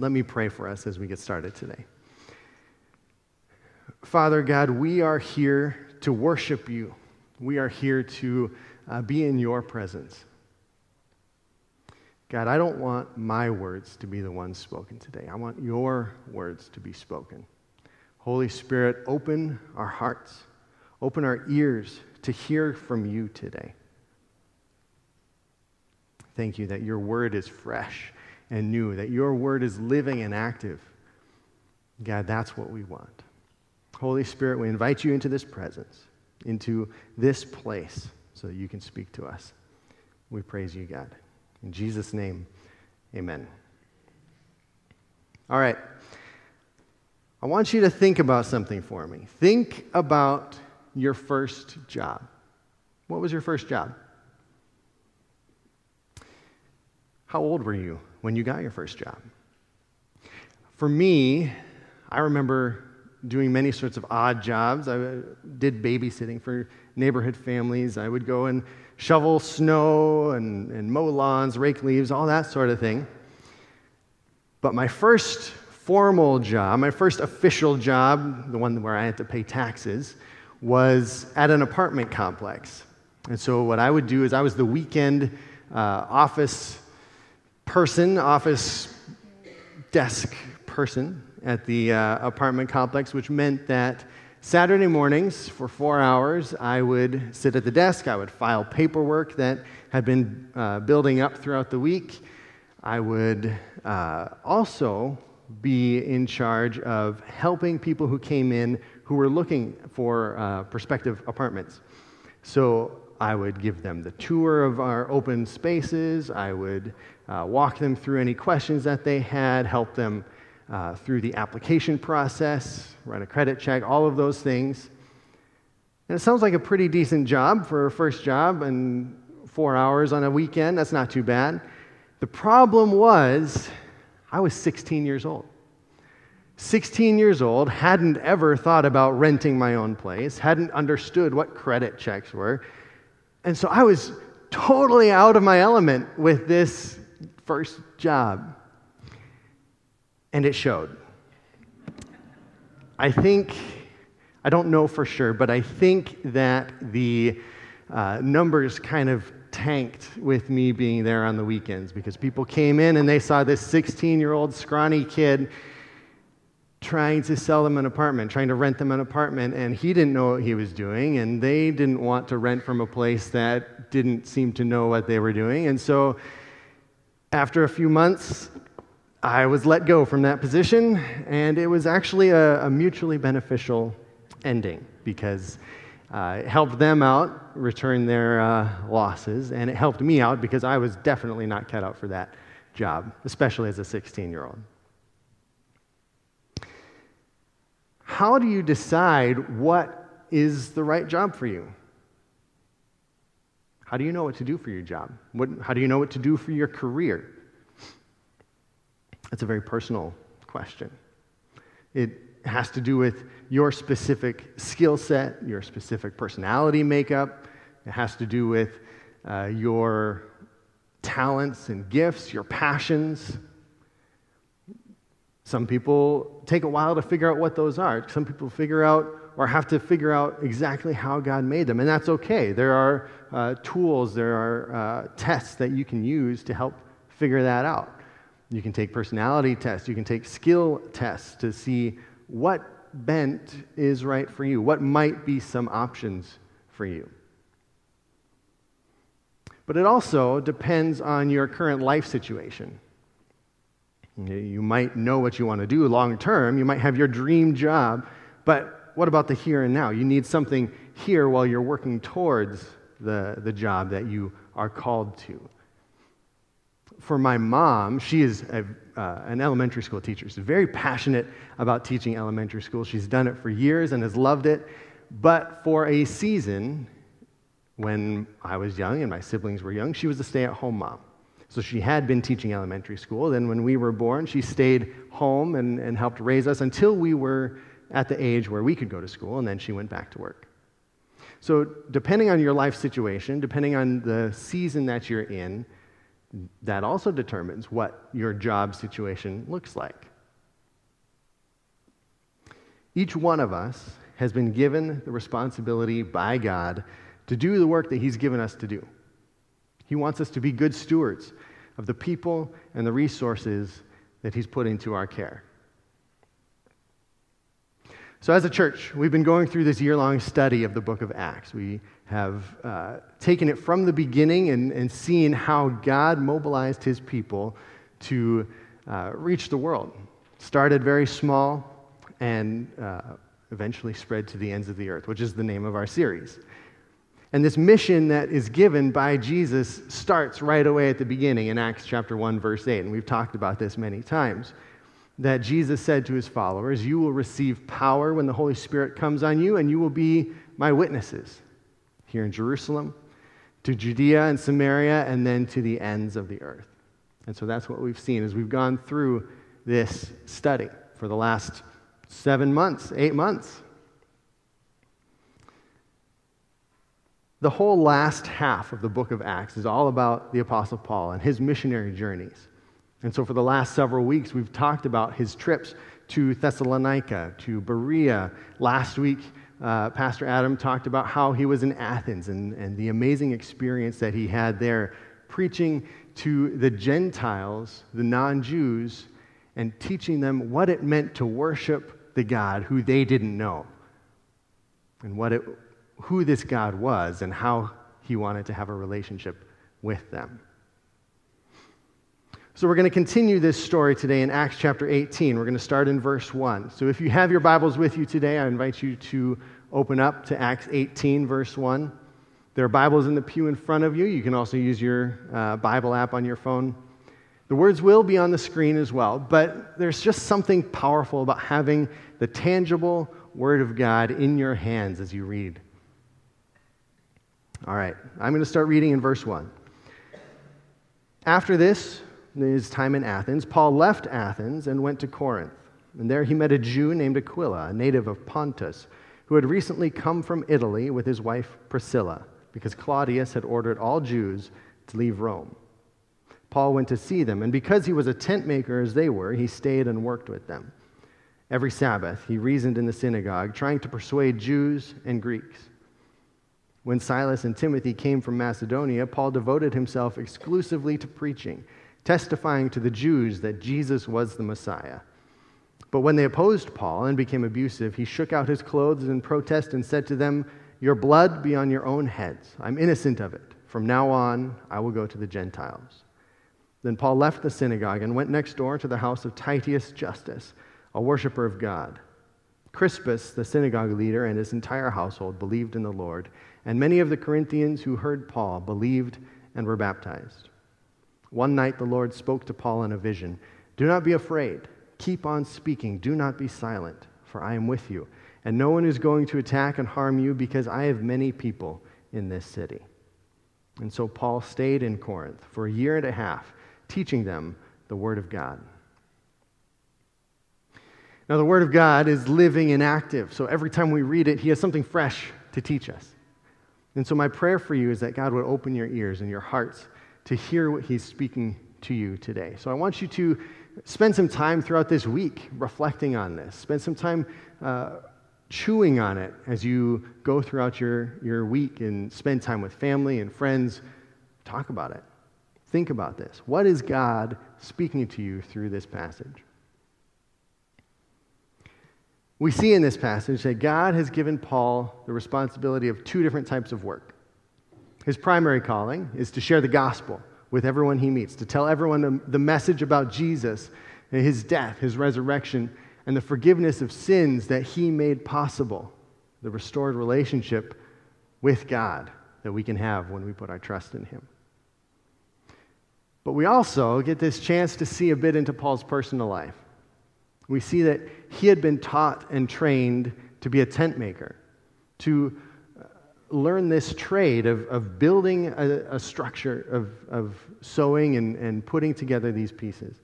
Let me pray for us as we get started today. Father God, we are here to worship you. We are here to uh, be in your presence. God, I don't want my words to be the ones spoken today. I want your words to be spoken. Holy Spirit, open our hearts, open our ears to hear from you today. Thank you that your word is fresh and new, that your word is living and active. God, that's what we want. Holy Spirit, we invite you into this presence, into this place, so that you can speak to us. We praise you, God. In Jesus' name, amen. All right. I want you to think about something for me. Think about your first job. What was your first job? How old were you when you got your first job? For me, I remember doing many sorts of odd jobs. I did babysitting for neighborhood families. I would go and shovel snow and, and mow lawns, rake leaves, all that sort of thing. But my first formal job, my first official job, the one where I had to pay taxes, was at an apartment complex. And so, what I would do is, I was the weekend uh, office person, office desk person at the uh, apartment complex, which meant that Saturday mornings for four hours, I would sit at the desk, I would file paperwork that had been uh, building up throughout the week. I would uh, also be in charge of helping people who came in who were looking for uh, prospective apartments. So I would give them the tour of our open spaces. I would uh, walk them through any questions that they had, help them uh, through the application process, run a credit check, all of those things. And it sounds like a pretty decent job for a first job and four hours on a weekend. That's not too bad. The problem was, I was 16 years old. 16 years old, hadn't ever thought about renting my own place, hadn't understood what credit checks were. And so I was totally out of my element with this first job. And it showed. I think, I don't know for sure, but I think that the uh, numbers kind of tanked with me being there on the weekends because people came in and they saw this 16 year old scrawny kid trying to sell them an apartment, trying to rent them an apartment, and he didn't know what he was doing, and they didn't want to rent from a place that didn't seem to know what they were doing. And so, after a few months, I was let go from that position, and it was actually a, a mutually beneficial ending because uh, it helped them out return their uh, losses, and it helped me out because I was definitely not cut out for that job, especially as a 16 year old. How do you decide what is the right job for you? How do you know what to do for your job? What, how do you know what to do for your career? That's a very personal question. It has to do with your specific skill set, your specific personality makeup. It has to do with uh, your talents and gifts, your passions. Some people take a while to figure out what those are. Some people figure out or have to figure out exactly how God made them, and that's okay. There are uh, tools, there are uh, tests that you can use to help figure that out. You can take personality tests, you can take skill tests to see what bent is right for you, what might be some options for you. But it also depends on your current life situation. You might know what you want to do long term, you might have your dream job, but what about the here and now? You need something here while you're working towards the, the job that you are called to for my mom, she is a, uh, an elementary school teacher. She's very passionate about teaching elementary school. She's done it for years and has loved it. But for a season, when I was young and my siblings were young, she was a stay at home mom. So she had been teaching elementary school. Then, when we were born, she stayed home and, and helped raise us until we were at the age where we could go to school, and then she went back to work. So, depending on your life situation, depending on the season that you're in, that also determines what your job situation looks like. Each one of us has been given the responsibility by God to do the work that He's given us to do. He wants us to be good stewards of the people and the resources that He's put into our care. So, as a church, we've been going through this year long study of the book of Acts. We have uh, taken it from the beginning and, and seen how God mobilized his people to uh, reach the world. Started very small and uh, eventually spread to the ends of the earth, which is the name of our series. And this mission that is given by Jesus starts right away at the beginning in Acts chapter 1, verse 8. And we've talked about this many times that Jesus said to his followers, You will receive power when the Holy Spirit comes on you, and you will be my witnesses here in Jerusalem, to Judea and Samaria, and then to the ends of the earth. And so that's what we've seen as we've gone through this study for the last seven months, eight months. The whole last half of the book of Acts is all about the Apostle Paul and his missionary journeys. And so, for the last several weeks, we've talked about his trips to Thessalonica, to Berea. Last week, uh, Pastor Adam talked about how he was in Athens and, and the amazing experience that he had there, preaching to the Gentiles, the non Jews, and teaching them what it meant to worship the God who they didn't know, and what it, who this God was, and how he wanted to have a relationship with them. So, we're going to continue this story today in Acts chapter 18. We're going to start in verse 1. So, if you have your Bibles with you today, I invite you to open up to Acts 18, verse 1. There are Bibles in the pew in front of you. You can also use your uh, Bible app on your phone. The words will be on the screen as well, but there's just something powerful about having the tangible Word of God in your hands as you read. All right, I'm going to start reading in verse 1. After this, his time in Athens, Paul left Athens and went to Corinth. And there he met a Jew named Aquila, a native of Pontus, who had recently come from Italy with his wife Priscilla, because Claudius had ordered all Jews to leave Rome. Paul went to see them, and because he was a tent maker as they were, he stayed and worked with them. Every Sabbath, he reasoned in the synagogue, trying to persuade Jews and Greeks. When Silas and Timothy came from Macedonia, Paul devoted himself exclusively to preaching testifying to the Jews that Jesus was the Messiah. But when they opposed Paul and became abusive, he shook out his clothes in protest and said to them, Your blood be on your own heads. I'm innocent of it. From now on, I will go to the Gentiles. Then Paul left the synagogue and went next door to the house of Titius Justus, a worshiper of God. Crispus, the synagogue leader, and his entire household believed in the Lord, and many of the Corinthians who heard Paul believed and were baptized. One night the Lord spoke to Paul in a vision Do not be afraid. Keep on speaking. Do not be silent, for I am with you. And no one is going to attack and harm you because I have many people in this city. And so Paul stayed in Corinth for a year and a half, teaching them the Word of God. Now, the Word of God is living and active, so every time we read it, He has something fresh to teach us. And so, my prayer for you is that God would open your ears and your hearts to hear what he's speaking to you today. So I want you to spend some time throughout this week reflecting on this. Spend some time uh, chewing on it as you go throughout your, your week and spend time with family and friends. Talk about it. Think about this. What is God speaking to you through this passage? We see in this passage that God has given Paul the responsibility of two different types of work. His primary calling is to share the gospel with everyone he meets, to tell everyone the message about Jesus, his death, his resurrection, and the forgiveness of sins that he made possible, the restored relationship with God that we can have when we put our trust in him. But we also get this chance to see a bit into Paul's personal life. We see that he had been taught and trained to be a tent maker, to learn this trade of, of building a, a structure of, of sewing and, and putting together these pieces.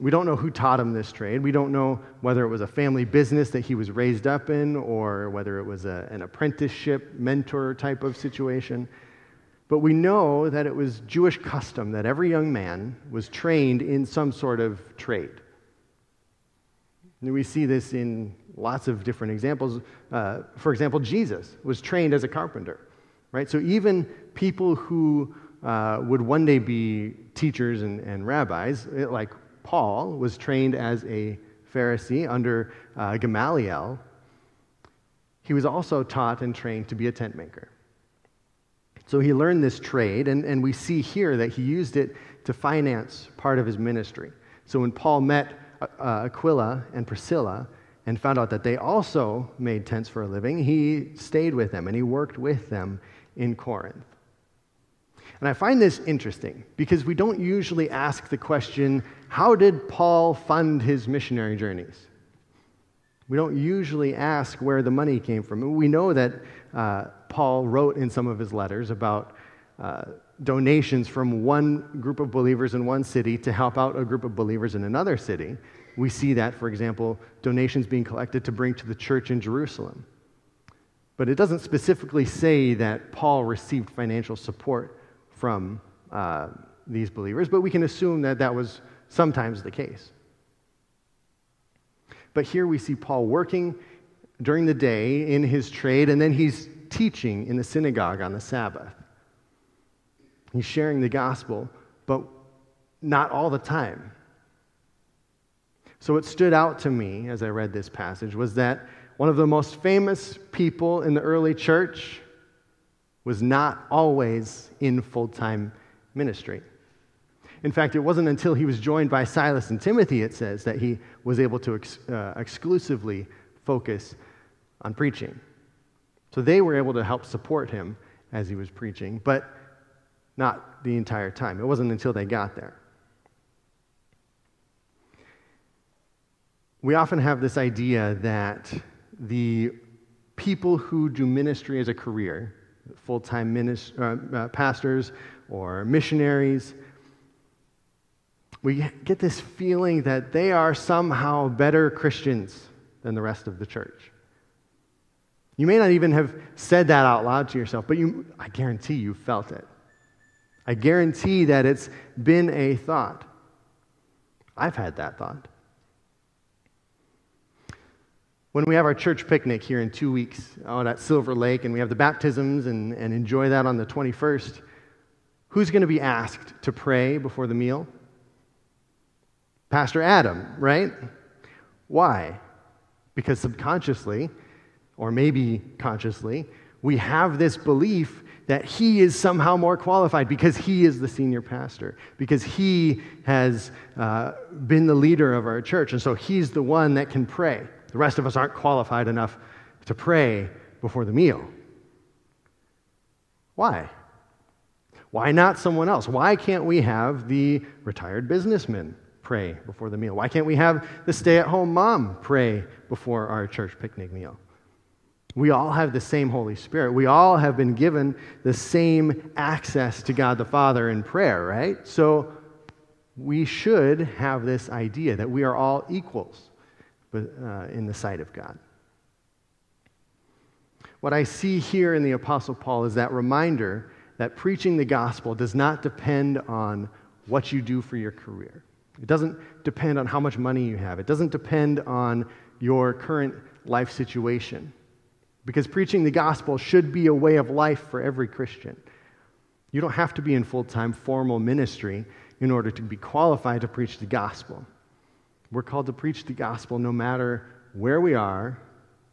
We don't know who taught him this trade. We don't know whether it was a family business that he was raised up in or whether it was a, an apprenticeship, mentor type of situation. But we know that it was Jewish custom that every young man was trained in some sort of trade. And we see this in lots of different examples. Uh, for example, Jesus was trained as a carpenter, right? So even people who uh, would one day be teachers and, and rabbis, like Paul was trained as a Pharisee under uh, Gamaliel, he was also taught and trained to be a tent maker. So he learned this trade, and, and we see here that he used it to finance part of his ministry. So when Paul met uh, Aquila and Priscilla and found out that they also made tents for a living, he stayed with them and he worked with them in Corinth. And I find this interesting because we don't usually ask the question how did Paul fund his missionary journeys? We don't usually ask where the money came from. We know that uh, Paul wrote in some of his letters about uh, donations from one group of believers in one city to help out a group of believers in another city. We see that, for example, donations being collected to bring to the church in Jerusalem. But it doesn't specifically say that Paul received financial support from uh, these believers, but we can assume that that was sometimes the case. But here we see Paul working during the day in his trade, and then he's teaching in the synagogue on the Sabbath. He's sharing the gospel, but not all the time. So, what stood out to me as I read this passage was that one of the most famous people in the early church was not always in full time ministry. In fact, it wasn't until he was joined by Silas and Timothy, it says, that he was able to ex- uh, exclusively focus on preaching. So they were able to help support him as he was preaching, but not the entire time. It wasn't until they got there. We often have this idea that the people who do ministry as a career, full time uh, uh, pastors or missionaries, we get this feeling that they are somehow better Christians than the rest of the church. You may not even have said that out loud to yourself, but you, I guarantee you felt it. I guarantee that it's been a thought. I've had that thought. When we have our church picnic here in two weeks out at Silver Lake and we have the baptisms and, and enjoy that on the 21st, who's going to be asked to pray before the meal? Pastor Adam, right? Why? Because subconsciously, or maybe consciously, we have this belief that he is somehow more qualified because he is the senior pastor, because he has uh, been the leader of our church, and so he's the one that can pray. The rest of us aren't qualified enough to pray before the meal. Why? Why not someone else? Why can't we have the retired businessman pray before the meal? Why can't we have the stay at home mom pray before our church picnic meal? We all have the same Holy Spirit. We all have been given the same access to God the Father in prayer, right? So we should have this idea that we are all equals Uh, in the sight of God. What I see here in the Apostle Paul is that reminder that preaching the gospel does not depend on what you do for your career. It doesn't depend on how much money you have. It doesn't depend on your current life situation. Because preaching the gospel should be a way of life for every Christian. You don't have to be in full time formal ministry in order to be qualified to preach the gospel. We're called to preach the gospel no matter where we are,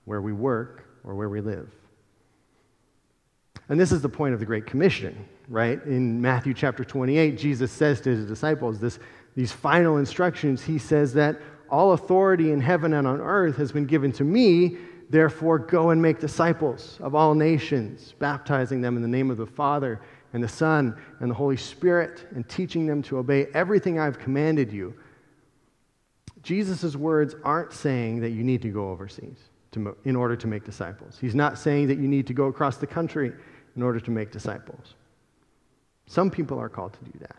where we work, or where we live. And this is the point of the Great Commission, right? In Matthew chapter 28, Jesus says to his disciples this, these final instructions. He says that all authority in heaven and on earth has been given to me. Therefore, go and make disciples of all nations, baptizing them in the name of the Father and the Son and the Holy Spirit, and teaching them to obey everything I've commanded you. Jesus' words aren't saying that you need to go overseas to, in order to make disciples. He's not saying that you need to go across the country in order to make disciples. Some people are called to do that.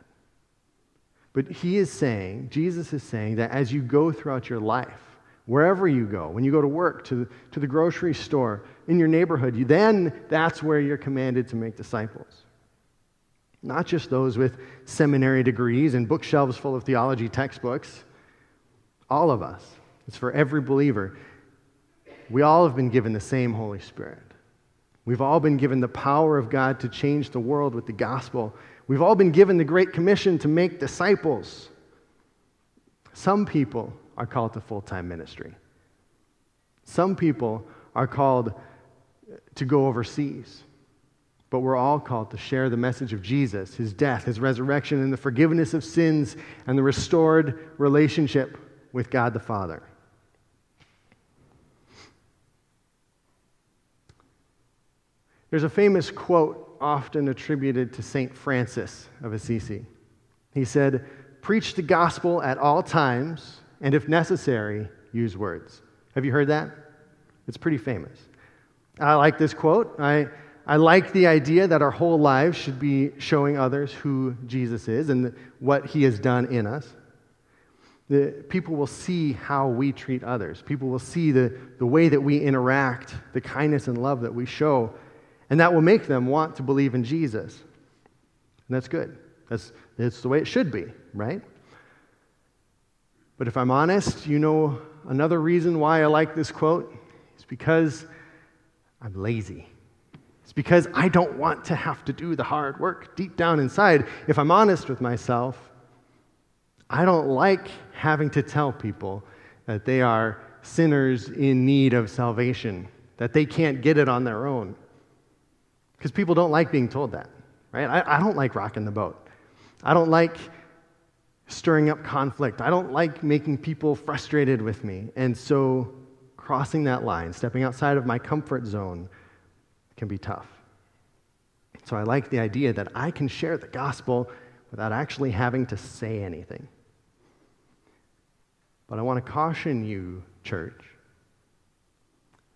But he is saying, Jesus is saying that as you go throughout your life, wherever you go, when you go to work, to, to the grocery store, in your neighborhood, you, then that's where you're commanded to make disciples. not just those with seminary degrees and bookshelves full of theology textbooks. All of us. It's for every believer. We all have been given the same Holy Spirit. We've all been given the power of God to change the world with the gospel. We've all been given the Great Commission to make disciples. Some people are called to full time ministry. Some people are called to go overseas. But we're all called to share the message of Jesus, his death, his resurrection, and the forgiveness of sins and the restored relationship with God the Father. There's a famous quote often attributed to St. Francis of Assisi. He said, Preach the gospel at all times, and if necessary, use words. Have you heard that? It's pretty famous. I like this quote. I, I like the idea that our whole lives should be showing others who Jesus is and what he has done in us. The, people will see how we treat others. People will see the, the way that we interact, the kindness and love that we show, and that will make them want to believe in Jesus. And that's good. That's, that's the way it should be, right? But if I'm honest, you know another reason why I like this quote is because I'm lazy. It's because I don't want to have to do the hard work deep down inside. If I'm honest with myself, I don't like having to tell people that they are sinners in need of salvation, that they can't get it on their own. Because people don't like being told that, right? I, I don't like rocking the boat. I don't like stirring up conflict. I don't like making people frustrated with me. And so crossing that line, stepping outside of my comfort zone, can be tough. So I like the idea that I can share the gospel without actually having to say anything. But I want to caution you, church,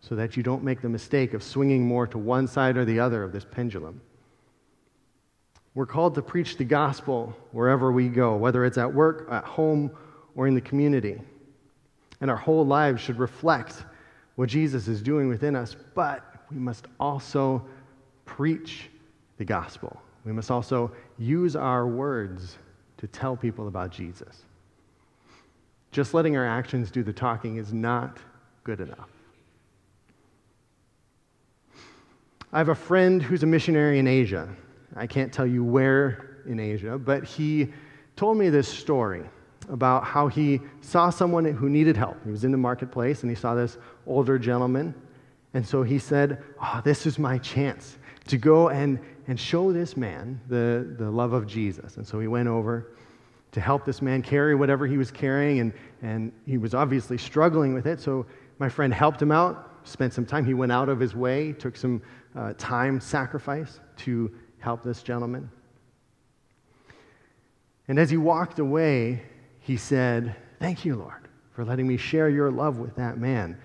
so that you don't make the mistake of swinging more to one side or the other of this pendulum. We're called to preach the gospel wherever we go, whether it's at work, at home, or in the community. And our whole lives should reflect what Jesus is doing within us, but we must also preach the gospel. We must also use our words to tell people about Jesus. Just letting our actions do the talking is not good enough. I have a friend who's a missionary in Asia. I can't tell you where in Asia, but he told me this story about how he saw someone who needed help. He was in the marketplace and he saw this older gentleman. And so he said, Oh, this is my chance to go and, and show this man the, the love of Jesus. And so he went over to help this man carry whatever he was carrying, and, and he was obviously struggling with it. So my friend helped him out, spent some time. He went out of his way, took some uh, time sacrifice to help this gentleman. And as he walked away, he said, Thank you, Lord, for letting me share your love with that man.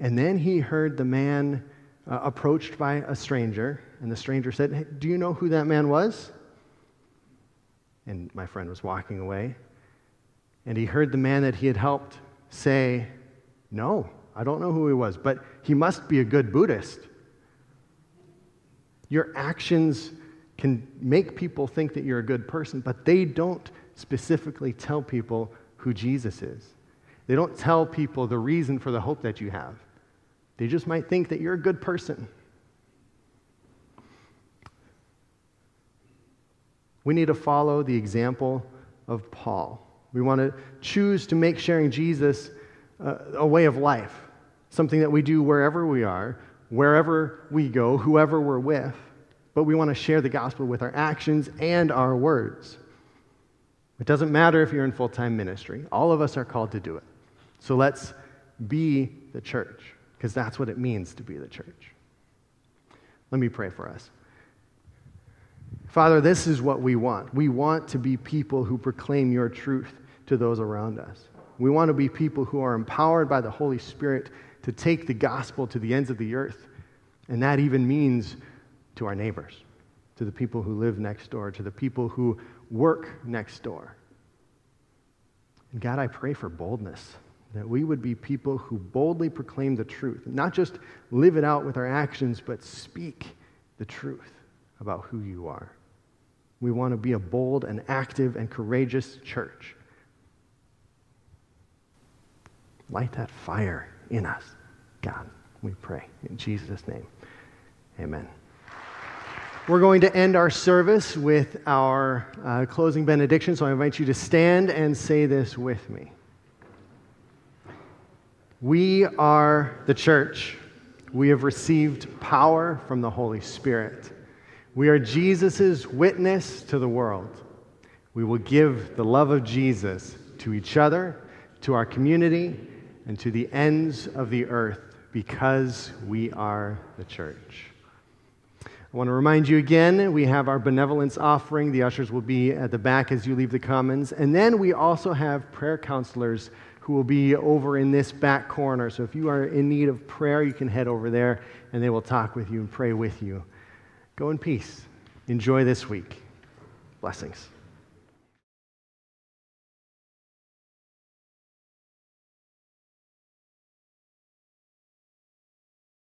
And then he heard the man uh, approached by a stranger, and the stranger said, hey, Do you know who that man was? And my friend was walking away. And he heard the man that he had helped say, No, I don't know who he was, but he must be a good Buddhist. Your actions can make people think that you're a good person, but they don't specifically tell people who Jesus is. They don't tell people the reason for the hope that you have. They just might think that you're a good person. We need to follow the example of Paul. We want to choose to make sharing Jesus uh, a way of life, something that we do wherever we are, wherever we go, whoever we're with. But we want to share the gospel with our actions and our words. It doesn't matter if you're in full time ministry, all of us are called to do it. So let's be the church, because that's what it means to be the church. Let me pray for us. Father, this is what we want. We want to be people who proclaim your truth to those around us. We want to be people who are empowered by the Holy Spirit to take the gospel to the ends of the earth. And that even means to our neighbors, to the people who live next door, to the people who work next door. And God, I pray for boldness, that we would be people who boldly proclaim the truth, not just live it out with our actions, but speak the truth about who you are. We want to be a bold and active and courageous church. Light that fire in us, God, we pray. In Jesus' name, amen. We're going to end our service with our uh, closing benediction, so I invite you to stand and say this with me. We are the church. We have received power from the Holy Spirit. We are Jesus' witness to the world. We will give the love of Jesus to each other, to our community, and to the ends of the earth because we are the church. I want to remind you again, we have our benevolence offering. The ushers will be at the back as you leave the commons. And then we also have prayer counselors who will be over in this back corner. So if you are in need of prayer, you can head over there and they will talk with you and pray with you. Go in peace. Enjoy this week. Blessings.